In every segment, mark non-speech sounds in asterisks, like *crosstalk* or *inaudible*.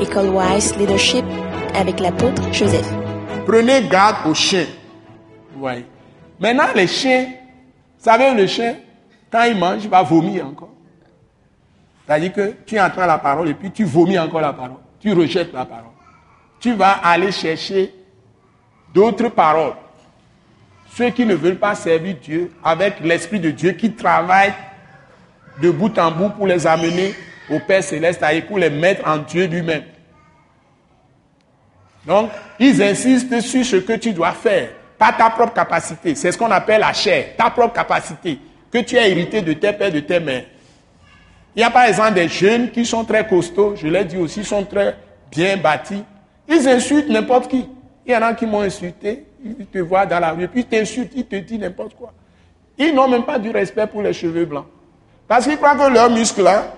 École Wise Leadership avec l'apôtre Joseph. Prenez garde aux chiens. Ouais. Maintenant, les chiens, vous savez, le chien, quand il mange, il va vomir encore. C'est-à-dire que tu entends la parole et puis tu vomis encore la parole. Tu rejettes la parole. Tu vas aller chercher d'autres paroles. Ceux qui ne veulent pas servir Dieu avec l'Esprit de Dieu qui travaille de bout en bout pour les amener au Père céleste, et pour les mettre en Dieu lui-même. Donc, ils insistent sur ce que tu dois faire, pas ta propre capacité. C'est ce qu'on appelle la chair, ta propre capacité, que tu as hérité de tes pères, de tes mères. Il y a par exemple des jeunes qui sont très costauds, je l'ai dit aussi, sont très bien bâtis. Ils insultent n'importe qui. Il y en a qui m'ont insulté, ils te voient dans la rue, puis ils t'insultent, ils te disent n'importe quoi. Ils n'ont même pas du respect pour les cheveux blancs. Parce qu'ils croient que leurs muscles là,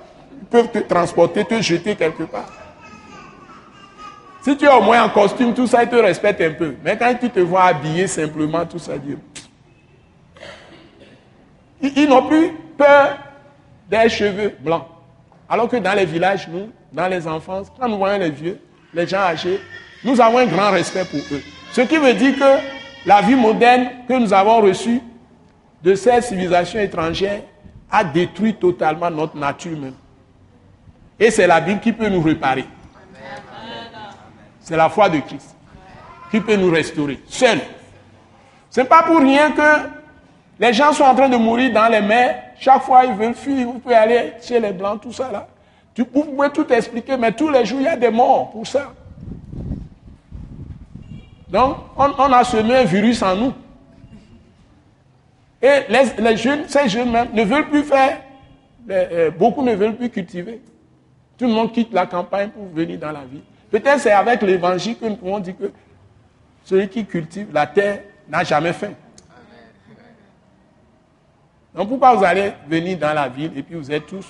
peuvent te transporter, te jeter quelque part. Si tu es au moins en costume, tout ça, ils te respectent un peu. Mais quand tu te vois habillé simplement, tout ça, Dieu. Ils, n'ont plus peur des cheveux blancs. Alors que dans les villages, nous, dans les enfants, quand nous voyons les vieux, les gens âgés, nous avons un grand respect pour eux. Ce qui veut dire que la vie moderne que nous avons reçue de ces civilisations étrangères a détruit totalement notre nature même. Et c'est la Bible qui peut nous réparer. C'est la foi de Christ qui peut nous restaurer. Seul. Ce n'est pas pour rien que les gens sont en train de mourir dans les mers. Chaque fois, ils veulent fuir. Vous pouvez aller chez les Blancs, tout ça là. Vous pouvez tout expliquer, mais tous les jours, il y a des morts pour ça. Donc, on, a semé un virus en nous. Et les, jeunes, ces jeunes même, ne veulent plus faire, euh, beaucoup ne veulent plus cultiver. Tout le monde quitte la campagne pour venir dans la ville. Peut-être c'est avec l'évangile que nous pouvons dire que celui qui cultive la terre n'a jamais faim. Donc pourquoi vous allez venir dans la ville et puis vous êtes tous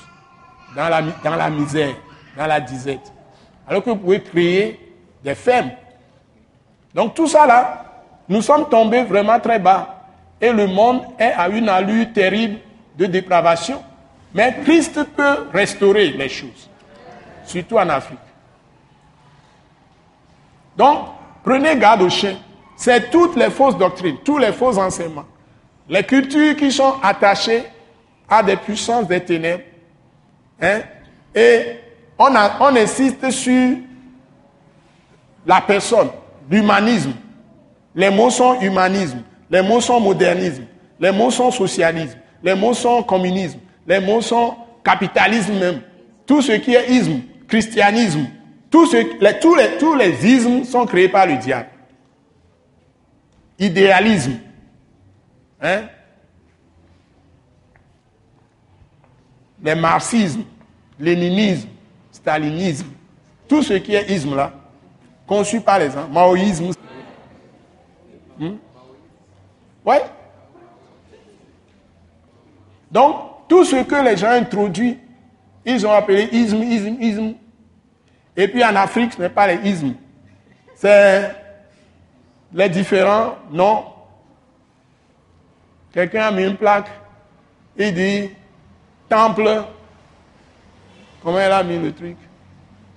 dans la, misère, dans la disette? Alors que vous pouvez créer des fermes. Donc tout ça là, nous sommes tombés vraiment très bas. Et le monde est à une allure terrible de dépravation. Mais Christ peut restaurer les choses, surtout en Afrique. Donc, prenez garde aux chiens. C'est toutes les fausses doctrines, tous les faux enseignements. Les cultures qui sont attachées à des puissances des ténèbres. Hein, et on, on insiste sur la personne, l'humanisme. Les mots sont humanisme, les mots sont modernisme, les mots sont socialisme, les mots sont communisme, les mots sont capitalisme même. Tout ce qui est isme, christianisme, tous, les, tous, ismes sont créés par le diable. Idéalisme. Hein? Les marxismes, léninisme, stalinisme, tout ce qui est isme là, conçu par les gens, maoïsme. Hmm? Donc, tout ce que les gens introduisent, ils ont appelé isme, isme, isme. Et puis en Afrique, ce n'est pas les ismes. C'est les différents noms. Quelqu'un a mis une plaque. Il dit temple. Comment elle a mis le truc?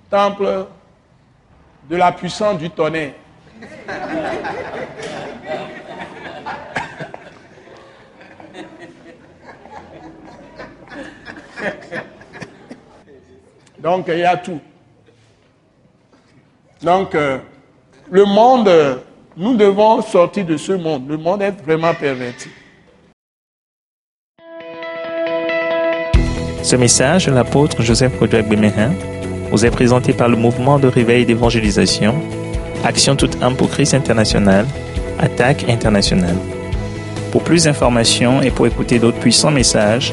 Temple de la puissance du tonnerre. *laughs* Donc il y a tout. Donc, euh, le monde, euh, nous devons sortir de ce monde. Le monde est vraiment perverti. Ce message l'apôtre Joseph Kodouak Bemehin vous est présenté par le mouvement de réveil d'évangélisation, Action toute âme pour Christ international, Attaque internationale. Pour plus d'informations et pour écouter d'autres puissants messages,